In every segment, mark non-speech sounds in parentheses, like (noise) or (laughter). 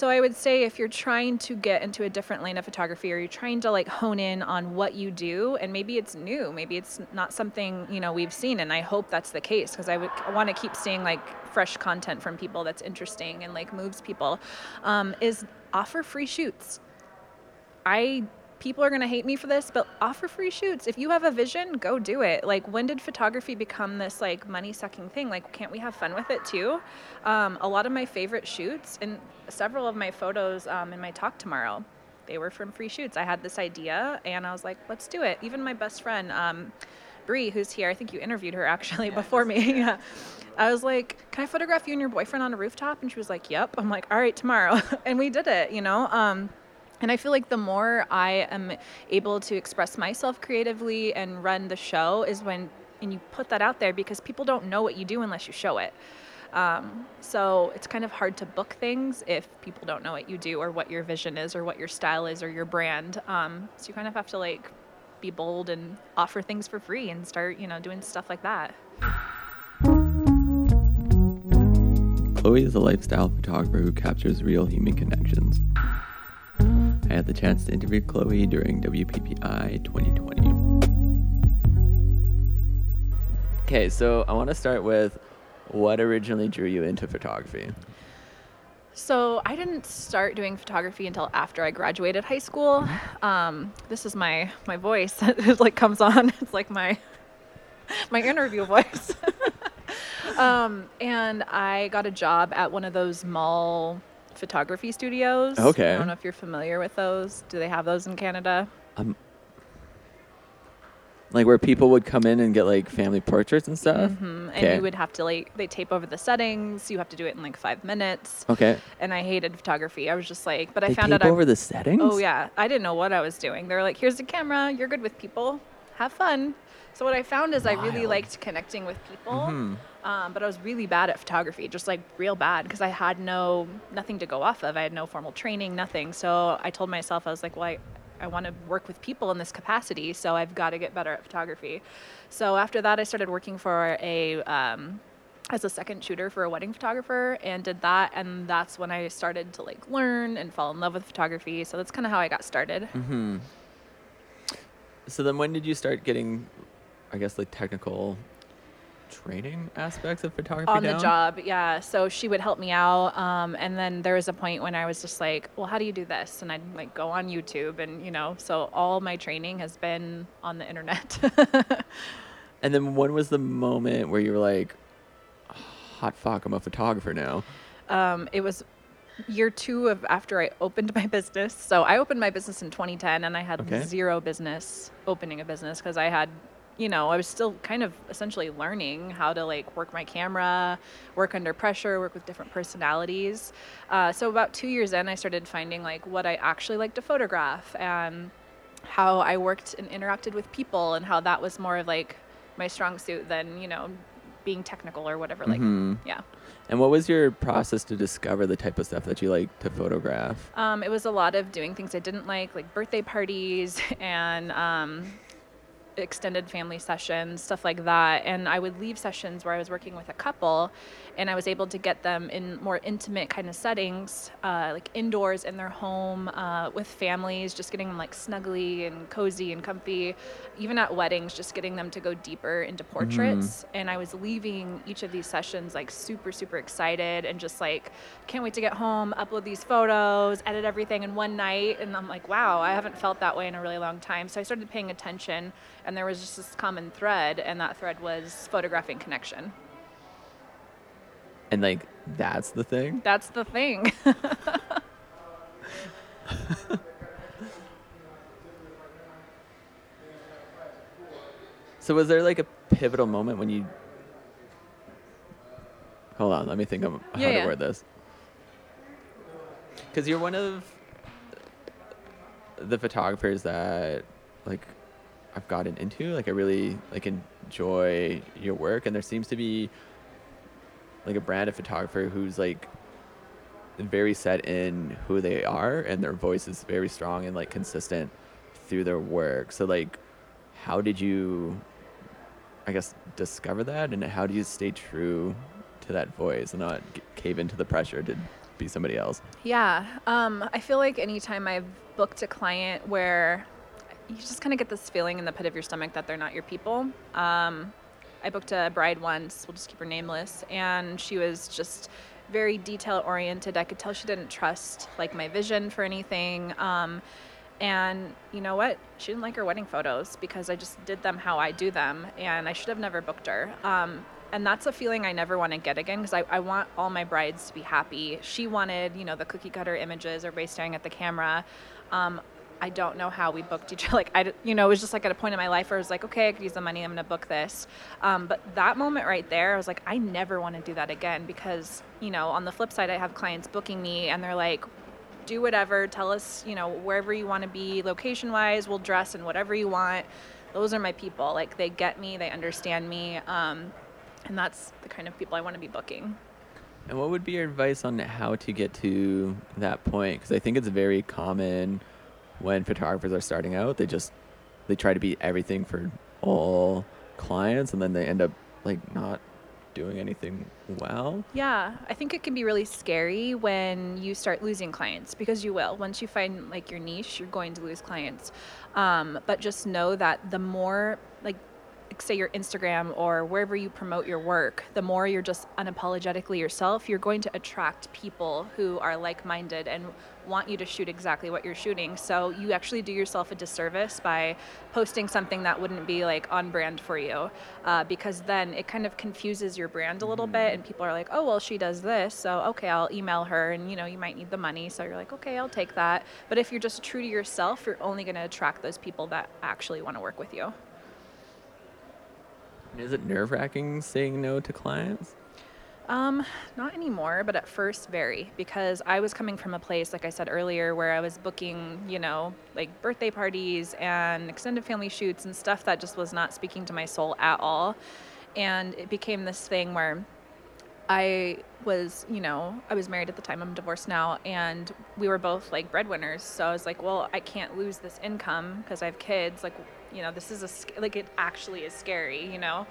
So I would say if you're trying to get into a different lane of photography or you're trying to like hone in on what you do and maybe it's new, maybe it's not something, you know, we've seen and I hope that's the case because I would want to keep seeing like fresh content from people that's interesting and like moves people um, is offer free shoots. I people are going to hate me for this, but offer free shoots. If you have a vision, go do it. Like, when did photography become this like money sucking thing? Like, can't we have fun with it too? Um, a lot of my favorite shoots and several of my photos um, in my talk tomorrow, they were from free shoots. I had this idea and I was like, let's do it. Even my best friend, um, Bree, who's here, I think you interviewed her (laughs) actually yeah, before me. yeah. (laughs) I was like, can I photograph you and your boyfriend on a rooftop? And she was like, yep. I'm like, all right, tomorrow. (laughs) and we did it, you know? Um, and I feel like the more I am able to express myself creatively and run the show is when and you put that out there because people don't know what you do unless you show it. Um, so it's kind of hard to book things if people don't know what you do or what your vision is or what your style is or your brand. Um, so you kind of have to like be bold and offer things for free and start, you know, doing stuff like that. Chloe is a lifestyle photographer who captures real human connections. I had the chance to interview Chloe during WPPI 2020. Okay, so I want to start with what originally drew you into photography? So I didn't start doing photography until after I graduated high school. Um, this is my my voice. (laughs) it like comes on. (laughs) It's like my my interview voice. (laughs) um, and I got a job at one of those mall photography studios. Okay. I don't know if you're familiar with those. Do they have those in Canada? Um, like where people would come in and get like family portraits and stuff. Mm-hmm. Okay. And you would have to like they tape over the settings. You have to do it in like five minutes. Okay. And I hated photography. I was just like, but they I found tape out over I, the settings. Oh yeah, I didn't know what I was doing. They were like, "Here's the camera. You're good with people. Have fun." So what I found is Wild. I really liked connecting with people. Mm-hmm. Um, but I was really bad at photography, just like real bad, because I had no nothing to go off of. I had no formal training, nothing. So I told myself, I was like, well, I, I want to work with people in this capacity, so I've got to get better at photography. So after that, I started working for a um, as a second shooter for a wedding photographer and did that and that's when i started to like learn and fall in love with photography so that's kind of how i got started mm-hmm. so then when did you start getting i guess like technical training aspects of photography on down? the job yeah so she would help me out um, and then there was a point when i was just like well how do you do this and i'd like go on youtube and you know so all my training has been on the internet (laughs) and then when was the moment where you were like hot fuck i'm a photographer now um, it was year two of after I opened my business. So I opened my business in 2010 and I had okay. zero business opening a business because I had you know, I was still kind of essentially learning how to like work my camera, work under pressure, work with different personalities. Uh, so about two years in, I started finding like what I actually like to photograph and how I worked and interacted with people and how that was more of like my strong suit than you know being technical or whatever. Like, mm-hmm. yeah. And what was your process to discover the type of stuff that you like to photograph? Um, it was a lot of doing things I didn't like, like birthday parties (laughs) and um, extended family sessions, stuff like that. And I would leave sessions where I was working with a couple and I was able to get them in more intimate kind of settings, uh, like indoors in their home uh, with families, just getting them like snuggly and cozy and comfy. Even at weddings, just getting them to go deeper into portraits. Mm-hmm. And I was leaving each of these sessions like super, super excited and just like, can't wait to get home, upload these photos, edit everything in one night. And I'm like, wow, I haven't felt that way in a really long time. So I started paying attention and there was just this common thread, and that thread was photographing connection. And like that's the thing. That's the thing. (laughs) so was there like a pivotal moment when you Hold on, let me think of how yeah, to yeah. word this. Cuz you're one of the photographers that like I've gotten into. Like I really like enjoy your work, and there seems to be like a brand of photographer who's like very set in who they are, and their voice is very strong and like consistent through their work. So like, how did you, I guess, discover that, and how do you stay true to that voice and not cave into the pressure to be somebody else. Yeah. Um, I feel like anytime I've booked a client where you just kind of get this feeling in the pit of your stomach that they're not your people. Um, I booked a bride once, we'll just keep her nameless, and she was just very detail oriented. I could tell she didn't trust like my vision for anything. Um, and you know what? She didn't like her wedding photos because I just did them how I do them, and I should have never booked her. Um, and that's a feeling I never want to get again because I, I want all my brides to be happy. She wanted, you know, the cookie cutter images, everybody staring at the camera. Um, I don't know how we booked each other. (laughs) Like, I, you know, it was just like at a point in my life where I was like, okay, I could use the money. I'm going to book this. Um, but that moment right there, I was like, I never want to do that again because, you know, on the flip side, I have clients booking me and they're like, do whatever. Tell us, you know, wherever you want to be location wise, we'll dress in whatever you want. Those are my people. Like, they get me, they understand me. Um, and that's the kind of people I want to be booking. And what would be your advice on how to get to that point? Because I think it's very common when photographers are starting out, they just they try to be everything for all clients, and then they end up like not doing anything well. Yeah, I think it can be really scary when you start losing clients because you will. Once you find like your niche, you're going to lose clients. Um, but just know that the more like say your Instagram or wherever you promote your work, the more you're just unapologetically yourself, you're going to attract people who are like minded and want you to shoot exactly what you're shooting. So you actually do yourself a disservice by posting something that wouldn't be like on brand for you, uh, because then it kind of confuses your brand a little bit, mm-hmm. and people are like, oh well, she does this, so okay, I'll email her, and you know you might need the money, so you're like, okay, I'll take that. But if you're just true to yourself, you're only going to attract those people that actually want to work with you. Is it nerve wracking saying no to clients? Um, not anymore, but at first very because I was coming from a place, like I said earlier, where I was booking, you know, like birthday parties and extended family shoots and stuff that just was not speaking to my soul at all. And it became this thing where I was, you know, I was married at the time, I'm divorced now, and we were both like breadwinners. So I was like, well, I can't lose this income because I have kids. Like, you know, this is a, like, it actually is scary, you know?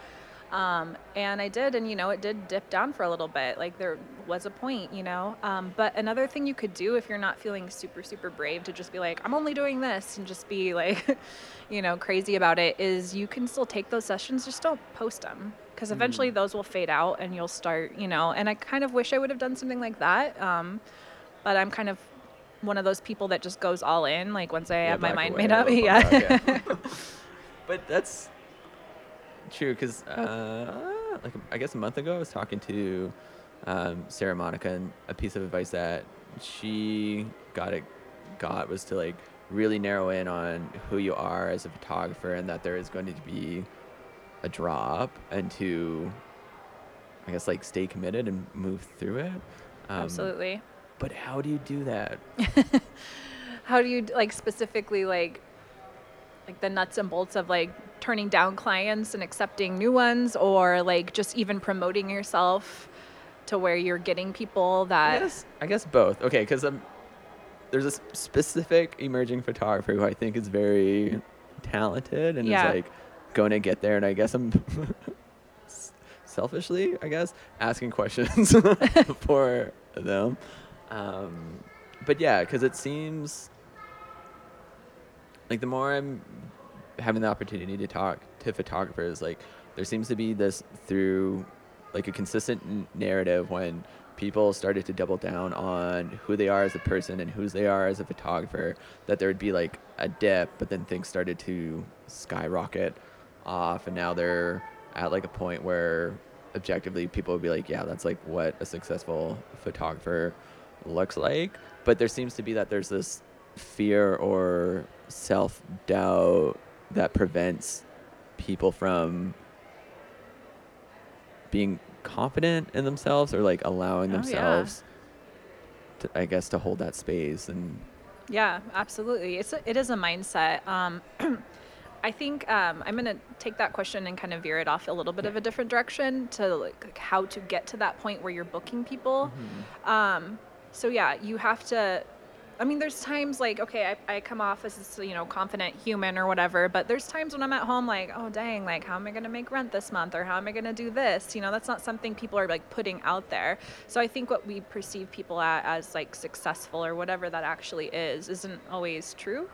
Um, and I did, and you know, it did dip down for a little bit. Like there was a point, you know. Um, but another thing you could do if you're not feeling super, super brave to just be like, I'm only doing this, and just be like, (laughs) you know, crazy about it, is you can still take those sessions, just don't post them, because eventually mm. those will fade out, and you'll start, you know. And I kind of wish I would have done something like that, um, but I'm kind of one of those people that just goes all in. Like once I yeah, have my mind made up, (laughs) yeah. (laughs) but that's True, because oh. uh, like I guess a month ago, I was talking to um, Sarah Monica, and a piece of advice that she got it got was to like really narrow in on who you are as a photographer, and that there is going to be a drop, and to I guess like stay committed and move through it. Um, Absolutely. But how do you do that? (laughs) how do you like specifically like like the nuts and bolts of like turning down clients and accepting new ones or like just even promoting yourself to where you're getting people that I guess, I guess both. Okay, cuz um there's a specific emerging photographer who I think is very talented and yeah. is like going to get there and I guess I'm (laughs) selfishly, I guess, asking questions (laughs) for them. Um, but yeah, because it seems like the more I'm having the opportunity to talk to photographers, like there seems to be this through like a consistent n- narrative when people started to double down on who they are as a person and whose they are as a photographer that there would be like a dip but then things started to skyrocket off and now they're at like a point where objectively people would be like yeah that's like what a successful photographer looks like but there seems to be that there's this fear or self doubt that prevents people from being confident in themselves or like allowing oh, themselves yeah. to I guess to hold that space and yeah absolutely it's a, it is a mindset um, (clears throat) I think um, I'm going to take that question and kind of veer it off a little bit of a different direction to like, like how to get to that point where you're booking people. Mm-hmm. Um, so yeah, you have to I mean, there's times like, okay, I, I come off as this, you know, confident human or whatever, but there's times when I'm at home like, oh, dang, like, how am I going to make rent this month or how am I going to do this? You know, that's not something people are like putting out there. So I think what we perceive people at, as like successful or whatever that actually is isn't always true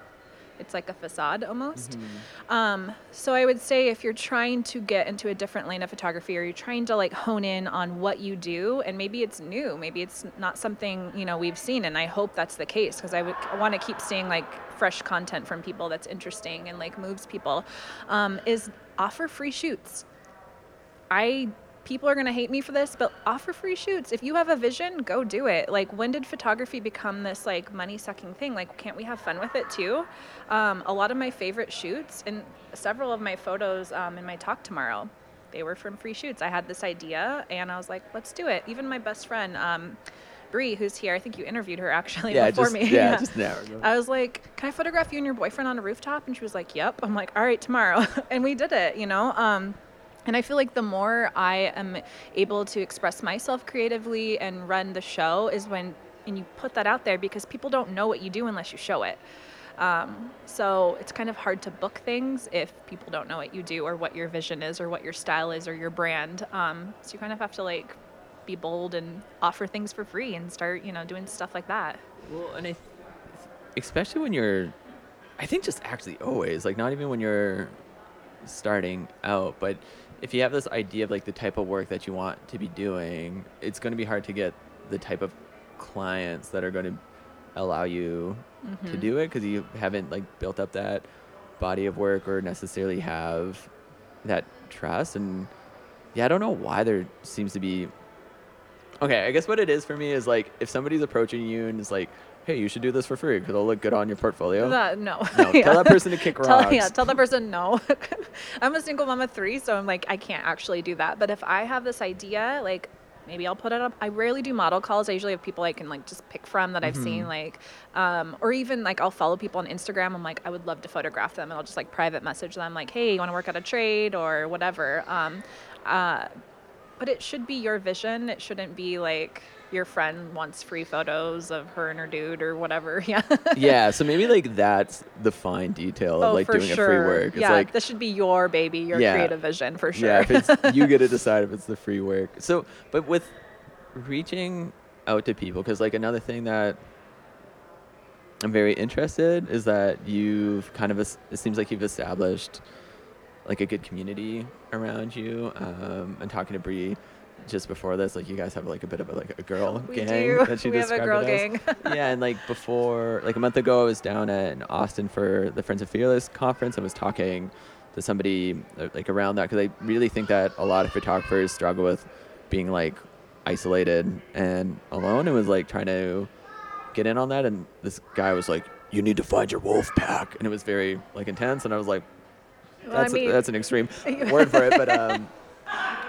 it's like a facade almost. Mm-hmm. Um, so I would say if you're trying to get into a different lane of photography or you're trying to like hone in on what you do, and maybe it's new, maybe it's not something you know we've seen, and I hope that's the case because I would want to keep seeing like fresh content from people that's interesting and like moves people. Um, is offer free shoots. I people are going to hate me for this, but offer free shoots. If you have a vision, go do it. Like, when did photography become this like money sucking thing? Like, can't we have fun with it too? Um, a lot of my favorite shoots and several of my photos um, in my talk tomorrow, they were from free shoots. I had this idea and I was like, let's do it. Even my best friend, um, Bree, who's here, I think you interviewed her actually yeah, before just, me. Yeah, yeah, (laughs) just now. I was like, can I photograph you and your boyfriend on a rooftop? And she was like, yep. I'm like, all right, tomorrow. (laughs) and we did it, you know? Um, and I feel like the more I am able to express myself creatively and run the show is when and you put that out there because people don't know what you do unless you show it. Um, so it's kind of hard to book things if people don't know what you do or what your vision is or what your style is or your brand. Um, so you kind of have to like be bold and offer things for free and start, you know, doing stuff like that. Well, and I, th- especially when you're, I think just actually always like not even when you're starting out, but if you have this idea of like the type of work that you want to be doing, it's going to be hard to get the type of clients that are going to allow you mm-hmm. to do it because you haven't like built up that body of work or necessarily have that trust and yeah i don't know why there seems to be okay i guess what it is for me is like if somebody's approaching you and is like hey, you should do this for free because it'll look good on your portfolio. That, no. No, (laughs) yeah. tell that person to kick (laughs) rocks. Tell, yeah, tell that person no. (laughs) I'm a single mom of three, so I'm like, I can't actually do that. But if I have this idea, like, maybe I'll put it up. I rarely do model calls. I usually have people I can like just pick from that I've mm-hmm. seen, like, um, or even like I'll follow people on Instagram. I'm like, I would love to photograph them, and I'll just like private message them, like, hey, you want to work out a trade or whatever. Um, uh, but it should be your vision. It shouldn't be like your friend wants free photos of her and her dude or whatever. (laughs) Yeah. yeah. So maybe like that's the fine detail of oh, like doing sure. a free work. It's yeah. Like, this should be your baby, your yeah, creative vision for sure. Yeah. If it's, you get to (laughs) decide if it's the free work. So, but with reaching out to people, because like another thing that I'm very interested is that you've kind of, it seems like you've established like a good community around you. Um, and talking to Bree just before this, like you guys have like a bit of a, like a girl we gang do. that (laughs) she we have a girl gang. (laughs) yeah, and like before, like a month ago, I was down in Austin for the Friends of Fearless conference. I was talking to somebody uh, like around that because I really think that a lot of photographers struggle with being like isolated and alone, and was like trying to get in on that. And this guy was like, "You need to find your wolf pack," and it was very like intense. And I was like, "That's well, I mean, a, that's an extreme (laughs) word for it," but um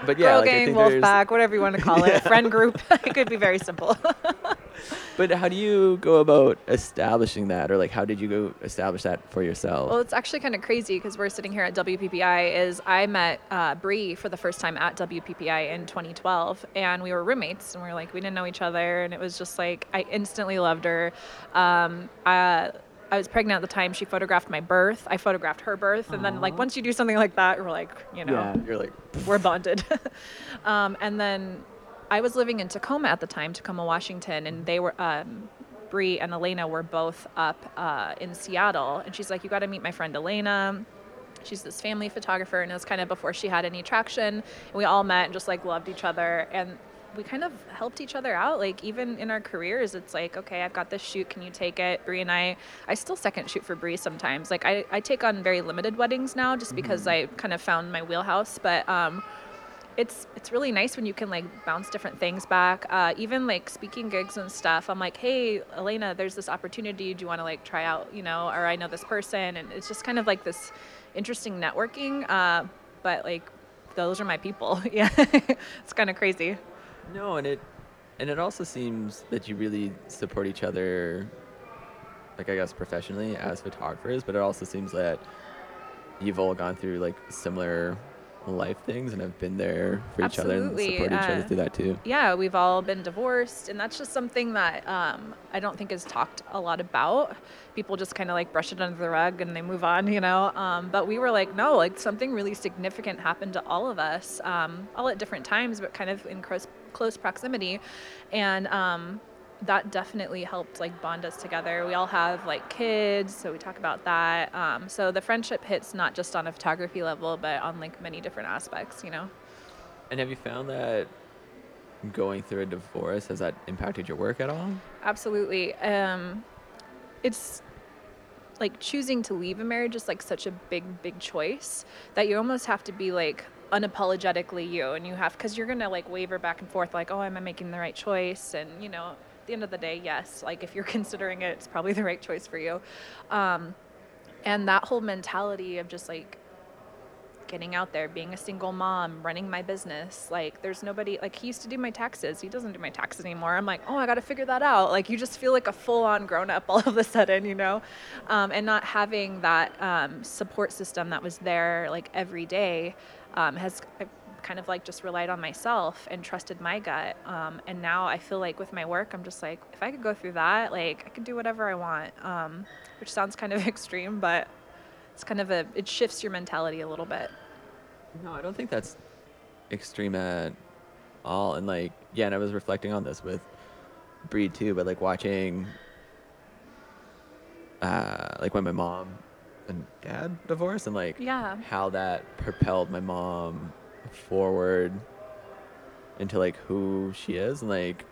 but yeah, girl like, gang, wolf pack, whatever you want to call it, (laughs) yeah. friend group. (laughs) it could be very simple. (laughs) but how do you go about establishing that, or like how did you go establish that for yourself? Well, it's actually kind of crazy because we're sitting here at WPPI. Is I met uh, Bree for the first time at WPPI in 2012, and we were roommates, and we are like we didn't know each other, and it was just like I instantly loved her. Um, I, I was pregnant at the time. She photographed my birth. I photographed her birth. And then, like, once you do something like that, we're like, you know, yeah, you're like, we're bonded. (laughs) um, and then I was living in Tacoma at the time, Tacoma, Washington, and they were, um, Bree and Elena were both up uh, in Seattle. And she's like, you got to meet my friend Elena. She's this family photographer, and it was kind of before she had any traction. And we all met and just like loved each other. And we kind of helped each other out. Like even in our careers, it's like, okay, I've got this shoot. Can you take it? Bree and I, I still second shoot for Bree sometimes. Like I, I take on very limited weddings now, just because mm-hmm. I kind of found my wheelhouse. But um, it's it's really nice when you can like bounce different things back. Uh, even like speaking gigs and stuff. I'm like, hey, Elena, there's this opportunity. Do you want to like try out? You know, or I know this person, and it's just kind of like this interesting networking. Uh, but like those are my people. (laughs) yeah, it's kind of crazy. No, and it and it also seems that you really support each other like I guess professionally as photographers, but it also seems that you've all gone through like similar life things and have been there for each other and Absolutely, support each other uh, through that too. yeah, we've all been divorced, and that's just something that um, I don't think is talked a lot about. People just kind of like brush it under the rug and they move on, you know. Um, but we were like, no, like something really significant happened to all of us, um, all at different times, but kind of in close close proximity, and. Um, that definitely helped like bond us together. We all have like kids, so we talk about that. Um, so the friendship hits not just on a photography level, but on like many different aspects, you know. And have you found that going through a divorce has that impacted your work at all? Absolutely. Um, it's like choosing to leave a marriage is like such a big, big choice that you almost have to be like unapologetically you, and you have because you're gonna like waver back and forth, like, oh, am I making the right choice? And you know, at the end of the day, yes, like if you're (laughs) considering it, it's probably the right choice for you. Um, and that whole mentality of just like getting out there, being a single mom, running my business. Like, there's nobody, like, he used to do my taxes. He doesn't do my taxes anymore. I'm like, oh, I got to figure that out. Like, you just feel like a full on grown up (laughs) all of a sudden, you know? Um, and not having that um, support system that was there, like, every day um, has I kind of like just relied on myself and trusted my gut. Um, and now I feel like with my work, I'm just like, if I could go through that, like, I could do whatever I want, um, which sounds kind of (laughs) extreme, but it's kind of a it shifts your mentality a little bit No, I don't think that's extreme at all. And like, yeah, and I was reflecting on this with Bree too, but like watching, uh, like when my mom and dad divorced and like yeah. how that propelled my mom forward into like who she is and like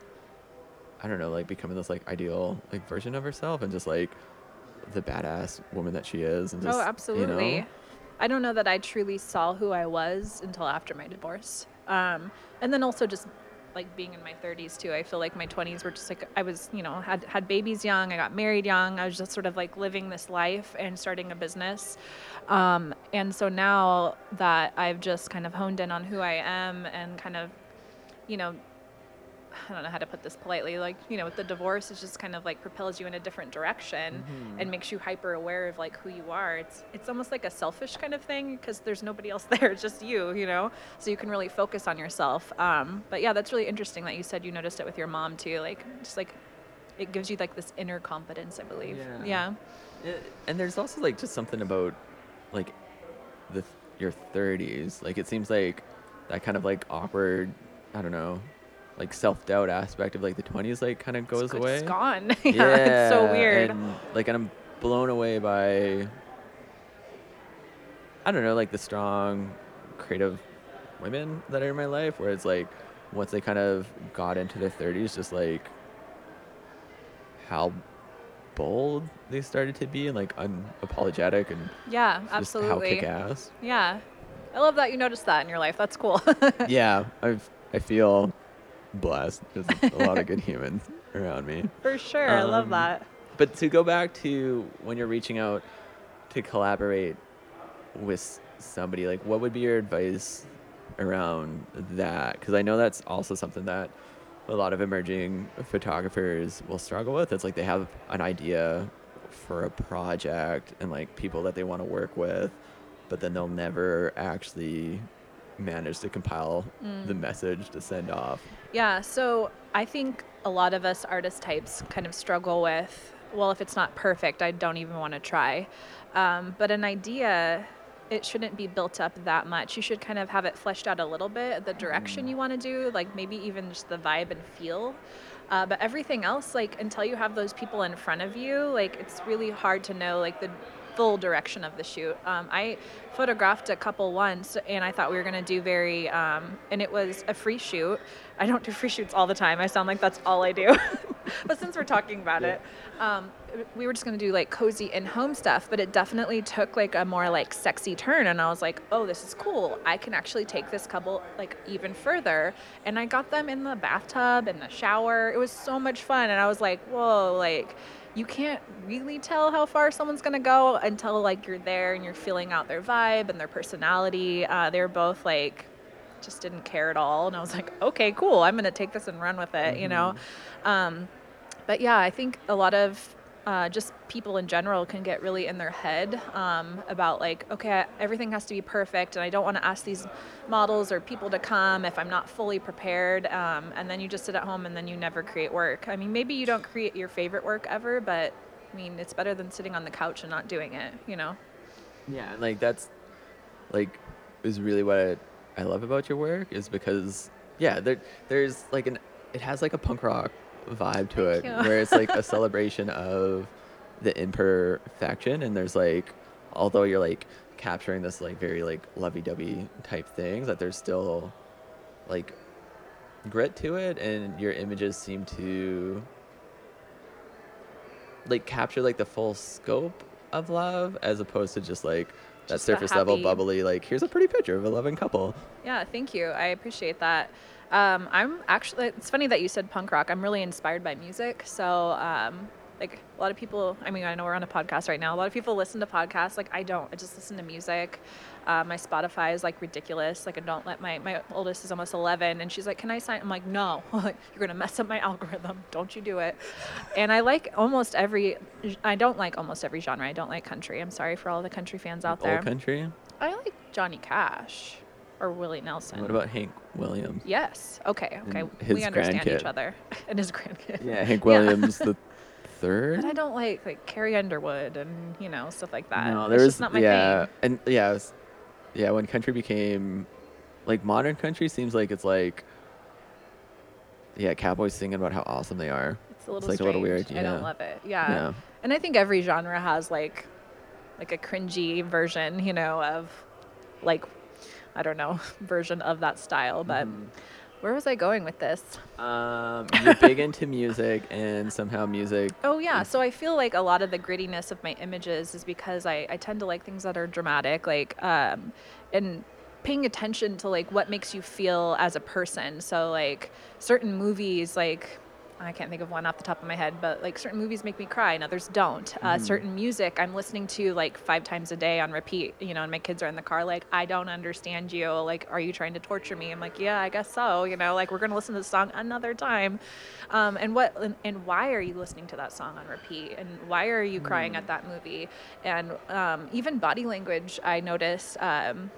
I don't know, like becoming this like ideal like version of herself and just like the badass woman that she is and just oh you absolutely. know? i don't know that i truly saw who i was until after my divorce. Um, and then also just like being in my 30s too i feel like my 20s were just like i was you know had had babies young i got married young i was just sort of like living this life and starting a business. Um, and so now that i've just kind of honed in on who i am and kind of you know I don't know how to put this politely. Like, you know, with the divorce, it just kind of like propels you in a different direction Mhm. and makes you hyper aware of like who you are. It's it's almost like a selfish kind of thing because there's nobody else (laughs) there, it's just you, you know. So you can really focus on yourself. Um, but yeah, that's really interesting that you said you noticed it with your mom too. Like, just like it gives you like this inner confidence, I believe. Yeah. Yeah. Yeah, and there's also like just something about like the your 30s. Like it seems like that kind of like awkward, I don't know, like self-doubt aspect of like the 20s like kind of goes it's, away. It's gone. (laughs) yeah, it's so weird. And like and I'm blown away by I don't know, like the strong creative women that are in my life where it's like once they kind of got into their 30s just like how bold they started to be and like unapologetic and yeah, just absolutely. how kick-ass. Yeah. I love that you noticed that in your life. That's cool. (laughs) yeah, I've I feel blessed. There's a lot of good (laughs) humans around me. For sure. I love Um, that. But to go back to when you're reaching out to collaborate with somebody, like what would be your advice around that? Because I know that's also something that a lot of emerging photographers will struggle with. It's like they have an idea for a project and like people that they want to work with, but then they'll never actually manage to compile the Mm. message to send off. Yeah, so I think a lot of us artist types kind of struggle with, well, if it's not perfect, I don't even want to try. Um, but an idea, it shouldn't be built up that much. You should kind of have it fleshed out a little bit, the direction you want to do, like maybe even just the vibe and feel. Uh, but everything else, like until you have those people in front of you, like it's really hard to know like the full direction of the shoot. Um, I photographed a couple once, and I thought we were gonna do very, um, and it was a free shoot. I don't do free shoots all the time. I sound like that's all I do. (laughs) but since we're talking about Yeah. it, um, we were just gonna do like cozy in-home stuff, but it definitely took like a more like sexy turn, and I was like, oh, this is cool. I can actually take this couple like even further, and I got them in the bathtub and the shower. It was so much fun, and I was like, whoa, like you can't really tell how far someone's gonna go until like you're there and you're feeling out their vibe and their personality. Uh, they're both like just didn't care at all, and I was like, okay, cool. I'm gonna take this and run with it, you know. Um, but yeah, I think a lot of uh, just people in general can get really in their head um, about like okay everything has to be perfect and i don't want to ask these models or people to come if i'm not fully prepared um, and then you just sit at home and then you never create work i mean maybe you don't create your favorite work ever but i mean it's better than sitting on the couch and not doing it you know Yeah, and like that's like is really what I love about your work is because yeah, there there's like an it has like a punk rock vibe to it you. where it's like a (laughs) celebration of the imperfection and there's like although you're like capturing this like very like lovey-dovey type thing that there's still like grit to it and your images seem to like capture like the full scope of love as opposed to just like that Just surface level bubbly like here's a pretty picture of a loving couple Yeah, thank you. I appreciate that. Um, I'm actually, it's funny that you said punk rock. I'm really inspired by music. So, um, like a lot of people, I mean, I know we're on a podcast right now. A lot of people listen to podcasts. Like I don't, I just listen to music. Uh, my Spotify is like ridiculous. Like I don't let my, my oldest is almost 11 and she's like, can I sign? I'm like, no, like, (laughs) you're going to mess up my algorithm. Don't you do it. And I like almost every, I don't like almost every genre. I don't like country. I'm sorry for all the country fans out there. country I like Johnny Cash or Willie Nelson. what about hank williams Yes. Okay. Okay. We understand grandkid. each other. (laughs) And his grandkid. yeah hank williams the third But I don't like like Carrie Underwood and you know stuff like that. no It's there was not my yeah thing. and yeah was, yeah when country became like modern country seems like it's like yeah cowboys singing about how awesome they are It's a little it's like a little weird, I don't love it. Yeah. yeah And I think every genre has like like a cringy version, you know, of like I don't know, (laughs) version of that style. But Mhm. Where was I going with this? Um, you're big into music, and somehow music. (laughs) Oh yeah, so I feel like a lot of the grittiness of my images is because I, I tend to like things that are dramatic, like um, and paying attention to like what makes you feel as a person. So like certain movies, like I can't think of one off the top of my head, but like certain movies make me cry and others don't. Uh, certain music I'm listening to like five times a day on repeat, you know, and my kids are in the car like, I don't understand you. Like, are you trying to torture me? I'm like, yeah, I guess so. You know, like we're gonna listen to the song another time. Um, and what and, and why are you listening to that song on repeat? And why are you crying at that movie? And um, even body language, I notice. Um,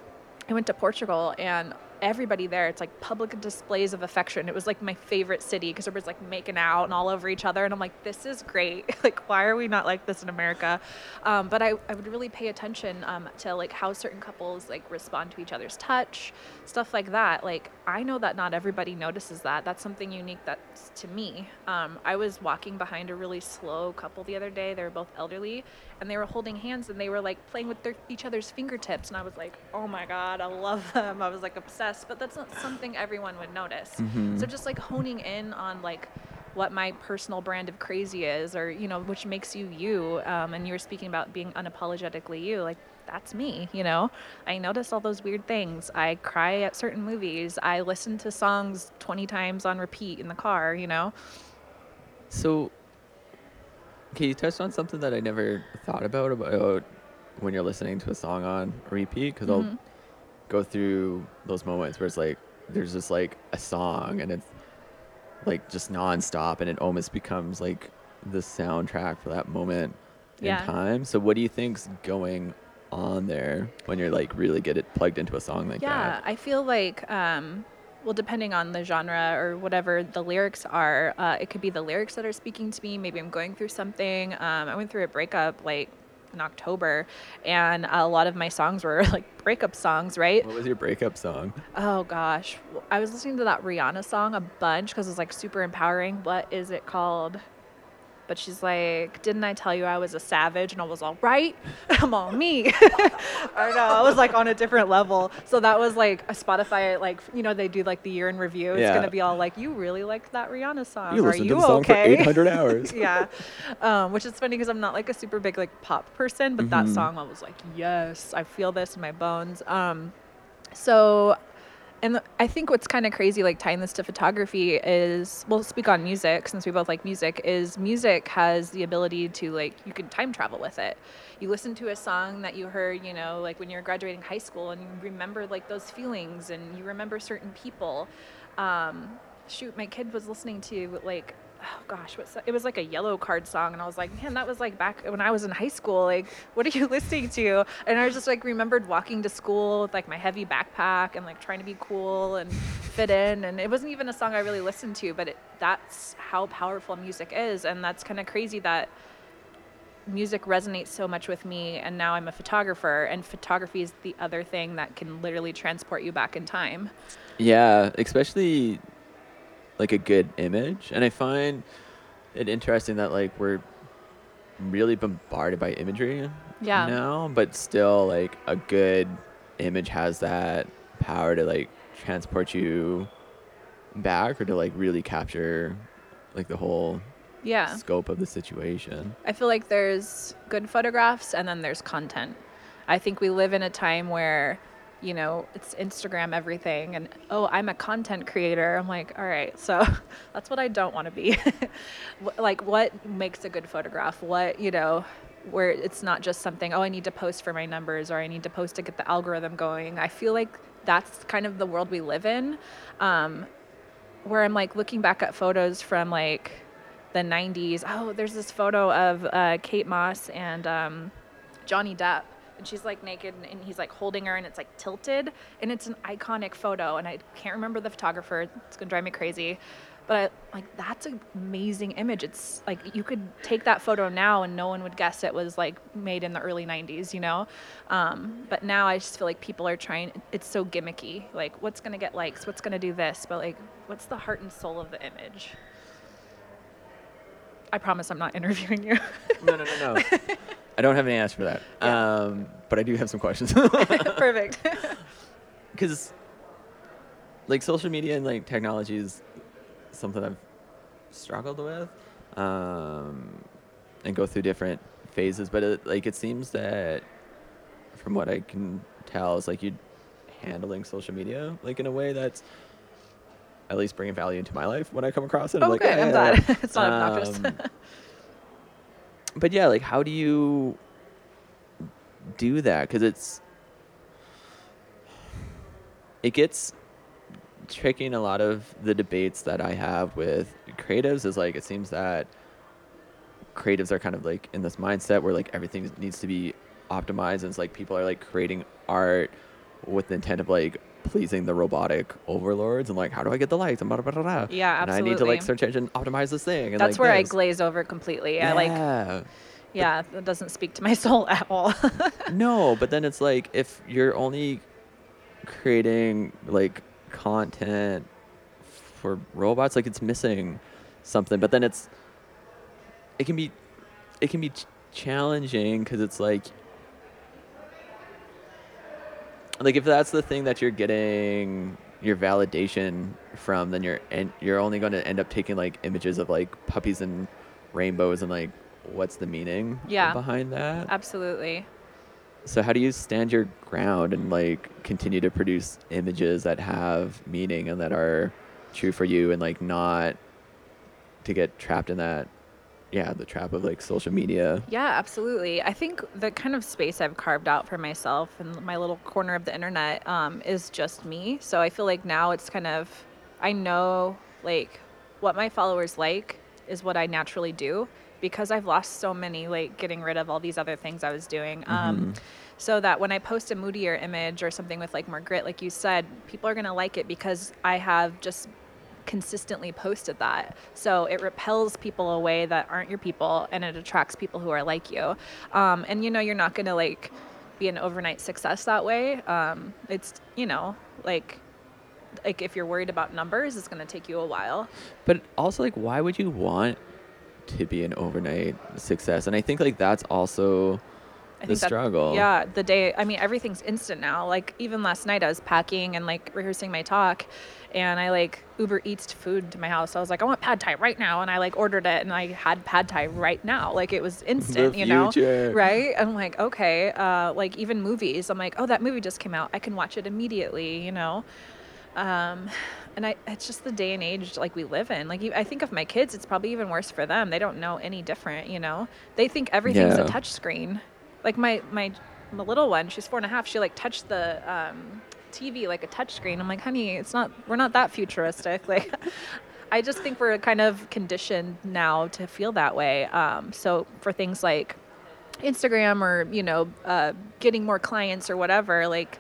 I went to Portugal and everybody there, it's like public displays of affection. It was like my favorite city because everybody's like making out and all over each other. And I'm like, this is great. (laughs) like, why are we not like this in America? Um, but I, I would really pay attention um, to like how certain couples like respond to each other's touch, stuff like that. Like, I know that not everybody notices that. That's something unique that's to me. Um, I was walking behind a really slow couple the other day. They were both elderly and they were holding hands and they were like playing with their, each other's fingertips. And I was like, oh my God, I love (laughs) them. I was like obsessed, but that's not something everyone would notice. Mhm. So just like honing in on like what my personal brand of crazy is or, you know, which makes you you. Um, and you were speaking about being unapologetically you, like that's me, you know? I notice all those weird things. I cry at certain movies. I listen to songs 20 times on repeat in the car, you know? So, okay, you touched on something that I never thought about about when you're listening to a song on repeat because I'll Mhm. go through those moments where it's like there's just like a song and it's like just nonstop and it almost becomes like the soundtrack for that moment Yeah. in time. So, what do you think's going on there when you're like really get it plugged into a song like yeah, that? Yeah, I feel like, um, well, depending on the genre or whatever the lyrics are, uh, it could be the lyrics that are speaking to me. Maybe I'm going through something. Um, I went through a breakup like in October, and a lot of my songs were (laughs) like breakup songs, right? What was your breakup song? Oh gosh, I was listening to that Rihanna song a bunch because it's like super empowering. What is it called? But she's like, "Didn't I tell you I was a savage?" And I was all right. (laughs) I'm all me. (laughs) I know. I was like on a different level. So that was like a Spotify, like you know, they do like the year in review. It's Yeah. gonna be all like, "You really liked that Rihanna song? You Are listened to the song for okay?" 800 (laughs) hours. yeah, um, which is funny because I'm not like a super big like pop person, but that Mhm. song I was like, yes, I feel this in my bones. Um, so, and I think what's kind of crazy, like tying this to photography, is we'll speak on music since we both like music. Is music has the ability to like you can time travel with it. You listen to a song that you heard, you know, like when you're graduating high school, and you remember like those feelings, and you remember certain people. Um, shoot, my kid was listening to like oh gosh, what's it was like a Yellowcard song, and I was like, man, that was like back when I was in high school. Like, what are you (laughs) listening to? And I was just like remembered walking to school with like my heavy backpack and like trying to be cool and fit in. And it wasn't even a song I really listened to, but it, that's how powerful music is, and that's kind of crazy that music resonates so much with me and now I'm a photographer and photography is the other thing that can literally transport you back in time. Yeah, especially like a good image. And I find it interesting that like we're really bombarded by imagery Yeah. now, but still like a good image has that power to like transport you back or to like really capture like the whole Yeah. scope of the situation. I feel like there's good photographs and then there's content. I think we live in a time where, you know, it's Instagram everything and oh, I'm a content creator. I'm like, all right, so (laughs) that's what I don't want to be. (laughs) Like what makes a good photograph? What, you know, where it's not just something, oh, I need to post for my numbers or I need to post to get the algorithm going. I feel like that's kind of the world we live in. Um, where I'm like looking back at photos from like the 90s. Oh, there's this photo of uh, Kate Moss and um, Johnny Depp. And she's like naked and- and he's like holding her and it's like tilted. And it's an iconic photo. And I can't remember the photographer. It's going to drive me crazy. But I, like, that's an amazing image. It's like you could take that photo now and no one would guess it was like made in the early 90s, you know? Um, but now I just feel like people are trying, it's so gimmicky. Like, what's going to get likes? What's going to do this? But like, what's the heart and soul of the image? I promise I'm not (laughs) interviewing you. No, no, no, no. (laughs) I don't have any answer for that. Yeah. Um, but I do have some questions. (laughs) (laughs) Perfect. (laughs) because like social media and like technology is something I've struggled with um, and go through different phases. But it, like it seems that from what I can tell is like you handling social media like in a way that's at least bringing value into my life when I come across it. I'm like, okay, "Yeah, I'm glad. it's not obnoxious. Um, but yeah, like how do you do that? Because it's it gets tricky in a lot of the debates that I have with creatives. Is like it seems that creatives are kind of like in this mindset where like everything needs to be optimized, and it's like people are like creating art with the intent of like pleasing the robotic overlords and like how do I get the lights and blah, blah, blah, blah. Yeah, And I need to like absolutely. search engine optimize this thing. And, That's like, where I glaze over completely. I like, Yeah. yeah, that doesn't speak to my (laughs) soul at all. (laughs) No, but then it's like if you're only creating like content for robots, like it's missing something. But then it's it can be it can be ch- challenging because it's like like if that's the thing that you're getting your validation from, then you're and you're only going to end up taking like images of like puppies and rainbows and like what's the meaning Yeah. behind that? Absolutely. So how do you stand your ground and like continue to produce images that have meaning and that are true for you and like not to get trapped in that yeah, the trap of like social media. Yeah, absolutely. I think the kind of space I've carved out for myself and my little corner of the internet um, is just me. So I feel like now it's kind of, I know like what my followers like is what I naturally do because I've lost so many, like getting rid of all these other things I was doing. Um, so that when I post a moodier image or something with like more grit, like you said, people are going to like it because I have just consistently posted that. So it repels people away that aren't your people and it attracts people who are like you. Um, and you know, you're not going to like be an overnight success that way. Um, it's, you know, like, like if you're worried about numbers, it's going to take you a while. But also like why would you want to be an overnight success? And I think like that's also I the struggle. yeah, the day. I mean, everything's instant now. Like even last night, I was packing and like rehearsing my talk, and I like Uber Eats food to my house. I was like, I want pad thai right now, and I like ordered it, and I had pad thai right now. Like it was instant, you know, right? I'm like, okay. Uh, like even movies, I'm like, oh, that movie just came out. I can watch it immediately, you know. Um, and I, it's just the day and age like we live in. Like I think of my kids, it's probably even worse for them. They don't know any different, you know. They think everything's Yeah. a touch screen. Like my my my little one, she's four and a half. She like touched the um, TV like a touch screen. I'm like, honey, it's not. We're not that futuristic. (laughs) Like, I just think we're kind of conditioned now to feel that way. Um, so for things like Instagram or you know uh, getting more clients or whatever, like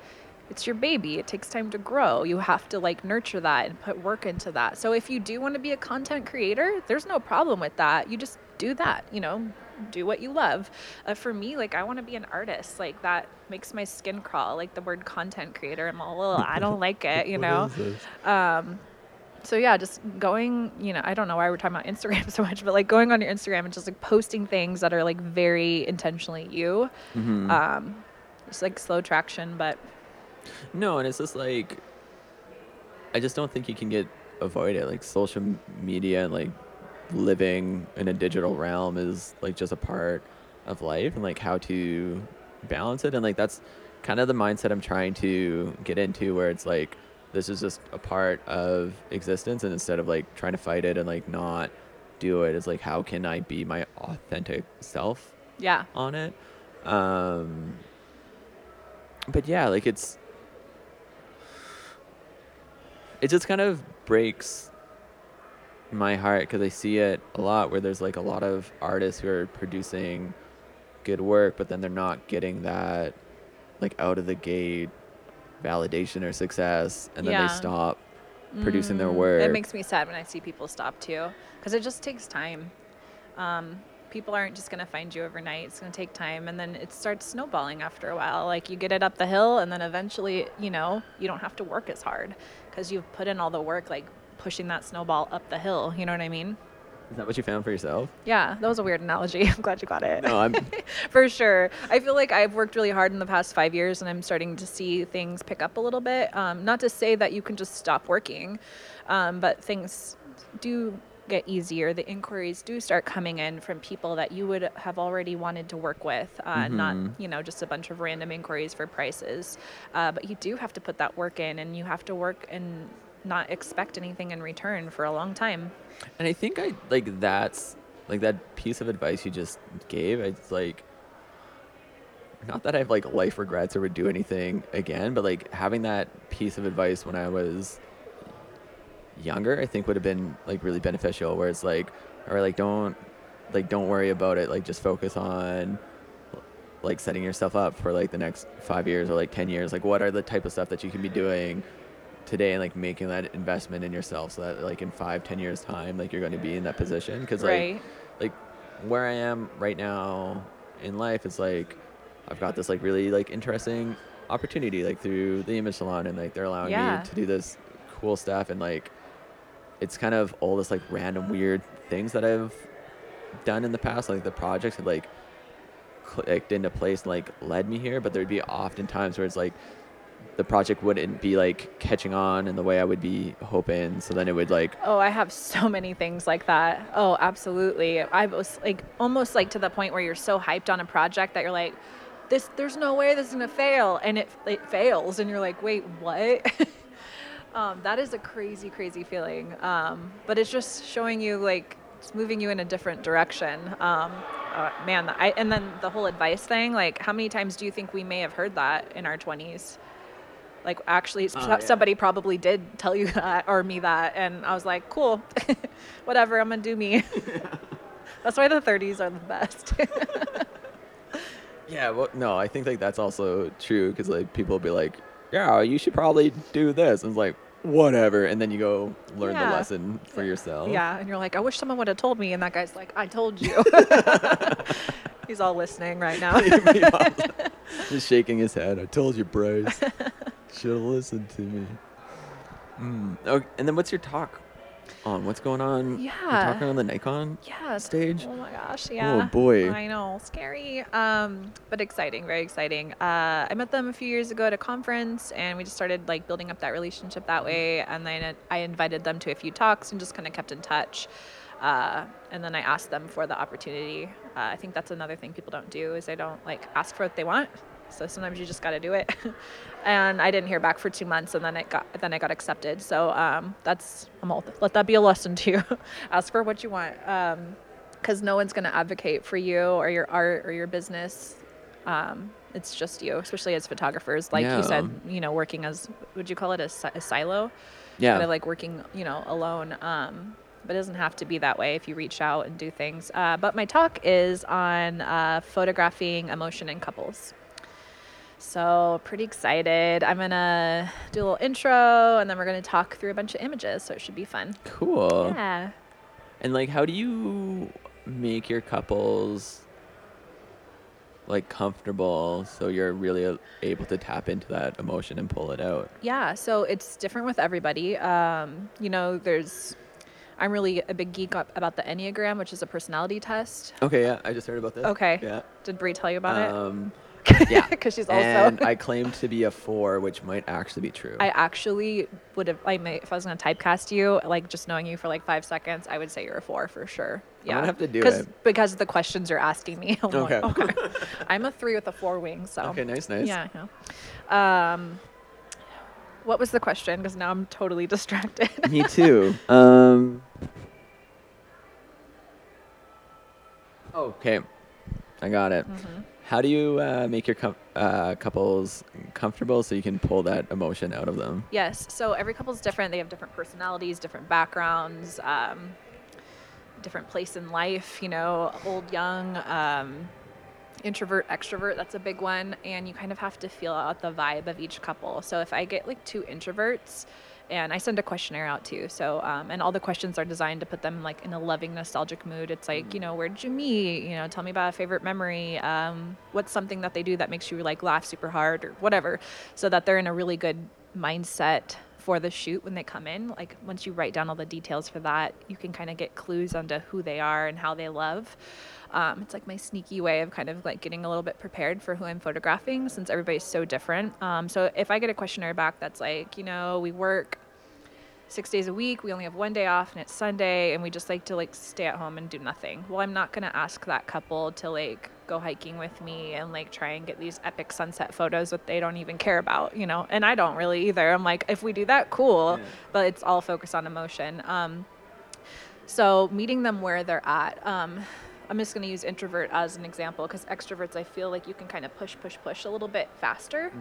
it's your baby. It takes time to grow. You have to like nurture that and put work into that. So if you do want to be a content creator, there's no problem with that. You just do that. You know, do what you love. Uh, for me, like I want to be an artist. Like that makes my skin crawl. Like the word content creator, I'm all, well, I don't like it. (laughs) You know. Um, so yeah, just going, you know, I don't know why we're talking about (laughs) Instagram so much, but like going on your Instagram and just like posting things that are like very intentionally you. Mhm. Um, it's like slow traction, but No, and it's just like I just don't think you can get avoid it. Like social media like living in a digital realm is like just a part of life and like how to balance it and like that's kind of the mindset I'm trying to get into where it's like this is just a part of existence and instead of like trying to fight it and like not do it it's like how can I be my authentic self yeah, on it. Um, but yeah, like it's it just kind of breaks my heart because I see it a lot where there's like a lot of artists who are producing good work, but then they're not getting that like out of the gate validation or success, and then Yeah. they stop producing their Mm, work. It makes me sad when I see people stop too, because it just takes time. Um, people aren't just going to find you overnight. It's going to take time, and then it starts snowballing after a while. Like you get it up the hill, and then eventually, you know, you don't have to work as hard because you've put in all the work, like pushing that snowball up the hill. You know what I mean? Is that what you found for yourself? Yeah, that was a weird analogy. (laughs) I'm glad you got it. No, I'm (laughs) For sure. I feel like I've worked really hard in the past five years and I'm starting to see things pick up a little bit. Um, not to say that you can just stop working, um, but things do get easier. The inquiries do start coming in from people that you would have already wanted to work with, uh, not, Mhm. you know, just a bunch of random inquiries for prices. Uh, but you do have to put that work in and you have to work and not expect anything in return for a long time. And I think I like that's like that piece of advice you just gave. It's like not that I have like life regrets or would do anything again, but like having that piece of advice when I was younger, I think would have been like really beneficial. Where it's like, or like don't like don't worry about it. Like just focus on like setting yourself up for like the next five years or like ten years. Like what are the type of stuff that you can be doing today and like making that investment in yourself so that like in five ten years time like you're going to be in that position because like right. like where i am right now in life is like i've got this like really like interesting opportunity like through the image salon and like they're allowing Yeah. me to do this cool stuff and like it's kind of all this like random weird things that i've done in the past like the projects have like clicked into place and like led me here but there'd be often times where it's like the project wouldn't be like catching on in the way I would be hoping. So then it would like Oh, I have so many things like that. Oh, absolutely. I was like almost like to the point where you're so hyped on a project that you're like, this there's no way this is gonna fail, and it it fails, and you're like, wait, what? (laughs) um, that is a crazy, crazy feeling. Um, but it's just showing you like it's moving you in a different direction. Um, uh, man, I, and then the whole advice thing. Like, how many times do you think we may have heard that in our 20s? Like, actually, Oh, yeah. somebody probably did tell you (laughs) that or me that, and I was like, cool, (laughs) whatever, I'm gonna do me. (laughs) That's why the 30s are the best. yeah, well, no, I think like that's also true because like people will be like, yeah, you should probably do this, and it's like whatever, and then you go learn Yeah. the lesson for yourself. yeah, and you're like, I wish someone would have told me, and that guy's like, I told you. He's all listening right now. just shaking his head. I told you, Bryce. Should have listened to me. Mm. Oh, and then what's your talk on? What's going on? Yeah. You're Yeah. talking on the Nikon yeah. stage. Oh my gosh, yeah. Oh boy. I know, scary, um, but exciting, very exciting. Uh, I met them a few years ago at a conference, and we just started like building up that relationship that way. And then I invited them to a few talks and just kind of kept in touch. Uh, and then I asked them for the opportunity. Uh, I think that's another thing people don't do is they don't like ask for what they want. So sometimes you just got to do it. (laughs) and I didn't hear back for two months, and then it got then I got accepted. So um, that's I'm all, let that be a lesson to you. (laughs) ask for what you want. Um, because no one's going to advocate for you or your art or your business. Um, it's just you, especially as photographers. Like you said, you know, working as would you call it a, a silo? Yeah. kind of like working, you know, alone. Um, but it doesn't have to be that way if you reach out and do things. Uh, but my talk is on uh, photographing emotion in couples. So pretty excited. I'm gonna do a little intro, and then we're gonna talk through a bunch of images. So it should be fun. Cool. Yeah. And like, how do you make your couples like comfortable so you're really able to tap into that emotion and pull it out? Yeah, so it's different with everybody. Um, you know, there's, I'm really a big geek up about the Enneagram, which is a personality test. Okay, yeah, I just heard about this. Okay. Yeah. Did Bree tell you about Um, it? (laughs) yeah. Because she's also. and I claim to be a four, which might actually be true. I actually would have, like, if I was going to typecast you, like just knowing you for like five seconds, I would say you're a four for sure. I'm Yeah. gonna have to do 'Cause- it. Because the questions you're asking me. (laughs) I'm like, Okay. okay. (laughs) I'm a three with a four wing, so. okay, nice, nice. Yeah. yeah. Um, what was the question? Because now I'm totally distracted. Me too. Um. Okay, I got it. Mm-hmm. How do you uh, make your com- uh, couples comfortable so you can pull that emotion out of them? Yes. So every couple's different. They have different personalities, different backgrounds, um, different place in life. You know, old, young, um, introvert, extrovert. That's a big one. And you kind of have to feel out the vibe of each couple. So if I get like two introverts, and I send a questionnaire out too. So, um, and all the questions are designed to put them like in a loving, nostalgic mood. It's like, you know, where'd you meet? You know, tell me about a favorite memory. Um, what's something that they do that makes you like laugh super hard or whatever, so that they're in a really good mindset for the shoot when they come in. Like once you write down all the details for that, you can kind of get clues onto who they are and how they love. Um, it's like my sneaky way of kind of like getting a little bit prepared for who I'm photographing since everybody's so different. Um, so if I get a questionnaire back that's like, you know, we work six days a week, we only have one day off and it's Sunday, and we just like to like stay at home and do nothing. Well, I'm not gonna ask that couple to like go hiking with me and like try and get these epic sunset photos that they don't even care about, you know. And I don't really either. I'm like, if we do that, cool, Yeah. but it's all focused on emotion. Um, so meeting them where they're at. Um, I'm just going to use introvert as an example because extroverts, I feel like you can kind of push, push, push a little bit faster.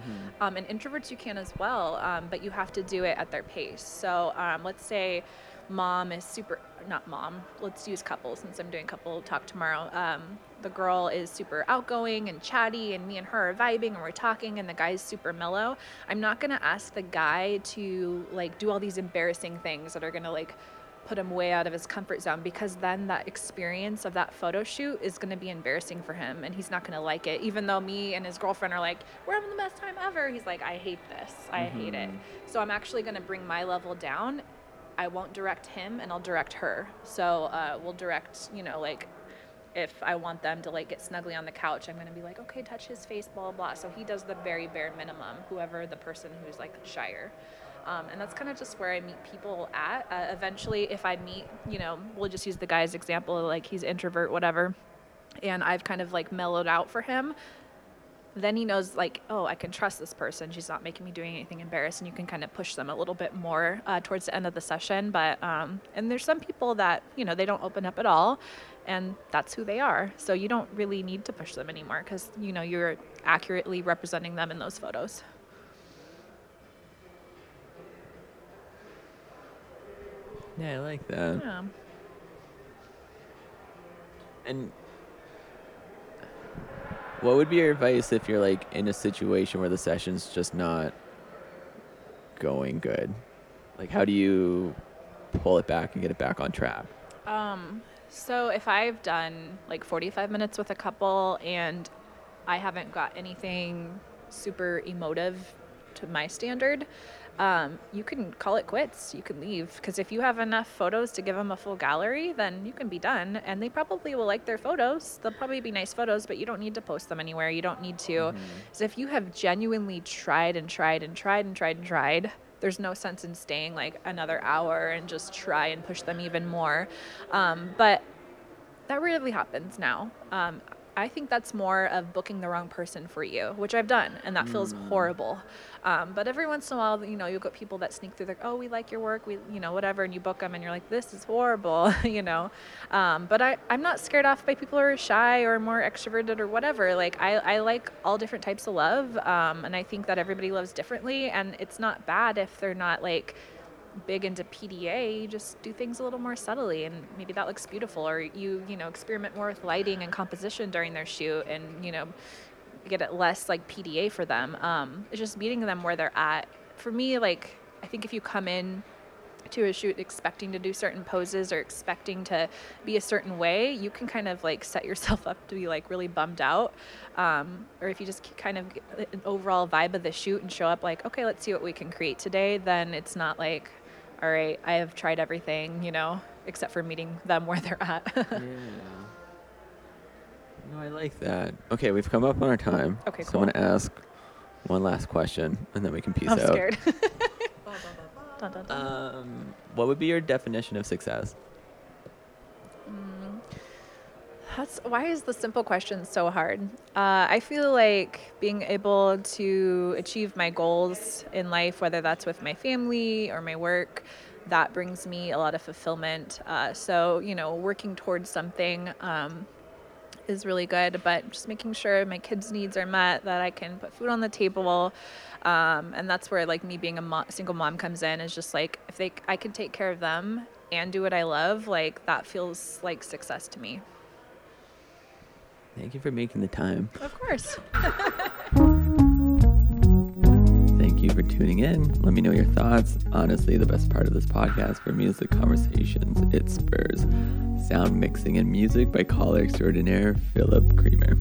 Um, and introverts, you can as well, um, but you have to do it at their pace. So um, let's say mom is super, not mom, let's use couple since I'm doing couple talk tomorrow. Um, the girl is super outgoing and chatty, and me and her are vibing and we're talking, and the guy's super mellow. I'm not going to ask the guy to like do all these embarrassing things that are going to like put him way out of his comfort zone because then that experience of that photo shoot is going to be embarrassing for him and he's not going to like it even though me and his girlfriend are like we're having the best time ever he's like i hate this i hate it so i'm actually going to bring my level down i won't direct him and i'll direct her so uh, we'll direct you know like if I want them to like get snugly on the couch, I'm gonna be like, okay, touch his face, blah blah. blah. So he does the very bare minimum. Whoever the person who's like shyer, um, and that's kind of just where I meet people at. Uh, eventually, if I meet, you know, we'll just use the guy's example, like he's introvert, whatever, and I've kind of like mellowed out for him. Then he knows, like, oh, I can trust this person. She's not making me doing anything embarrassed, and you can kind of push them a little bit more uh, towards the end of the session. But um, and there's some people that you know they don't open up at all, and that's who they are. So you don't really need to push them anymore because you know you're accurately representing them in those photos. Yeah, I like that. Yeah. And what would be your advice if you're like in a situation where the session's just not going good? Like, how do you pull it back and get it back on track? Um, so if I've done like 45 minutes with a couple and I haven't got anything super emotive to my standard, um, you can call it quits. You can leave because if you have enough photos to give them a full gallery, then you can be done. And they probably will like their photos. They'll probably be nice photos, but you don't need to post them anywhere. You don't need to. So if you have genuinely tried and tried and tried and tried and tried, there's no sense in staying like another hour and just try and push them even more. Um, but that rarely happens now. Um, I think that's more of booking the wrong person for you, which I've done, and that feels horrible. Um, but every once in a while, you know, you'll get people that sneak through, like, oh, we like your work, we, you know, whatever, and you book them, and you're like, this is horrible, (laughs) you know. Um, but I, I'm not scared off by people who are shy or more extroverted or whatever. Like, I, I like all different types of love, um, and I think that everybody loves differently, and it's not bad if they're not like big into PDA, you just do things a little more subtly, and maybe that looks beautiful. Or you you know experiment more with lighting and composition during their shoot, and you know get it less like PDA for them. Um, it's just meeting them where they're at. For me, like I think if you come in to a shoot expecting to do certain poses or expecting to be a certain way, you can kind of like set yourself up to be like really bummed out. Um, or if you just kind of get an overall vibe of the shoot and show up like, okay, let's see what we can create today, then it's not like, all right, I have tried everything, you know, except for meeting them where they're at. (laughs) yeah. No, I like that. Okay, we've come up on our time. Okay, So cool. I'm gonna ask one last question, and then we can peace I'm out. scared. (laughs) Um, what would be your definition of success? That's why is the simple question so hard? Uh, I feel like being able to achieve my goals in life, whether that's with my family or my work, that brings me a lot of fulfillment. Uh, so you know, working towards something um, is really good, but just making sure my kids' needs are met, that I can put food on the table, um, and that's where like me being a mo- single mom comes in. Is just like if they, I can take care of them and do what I love, like that feels like success to me. Thank you for making the time. Of course. (laughs) Thank you for tuning in. Let me know your thoughts. Honestly, the best part of this podcast for me is the conversations it spurs. Sound mixing and music by caller extraordinaire Philip Creamer.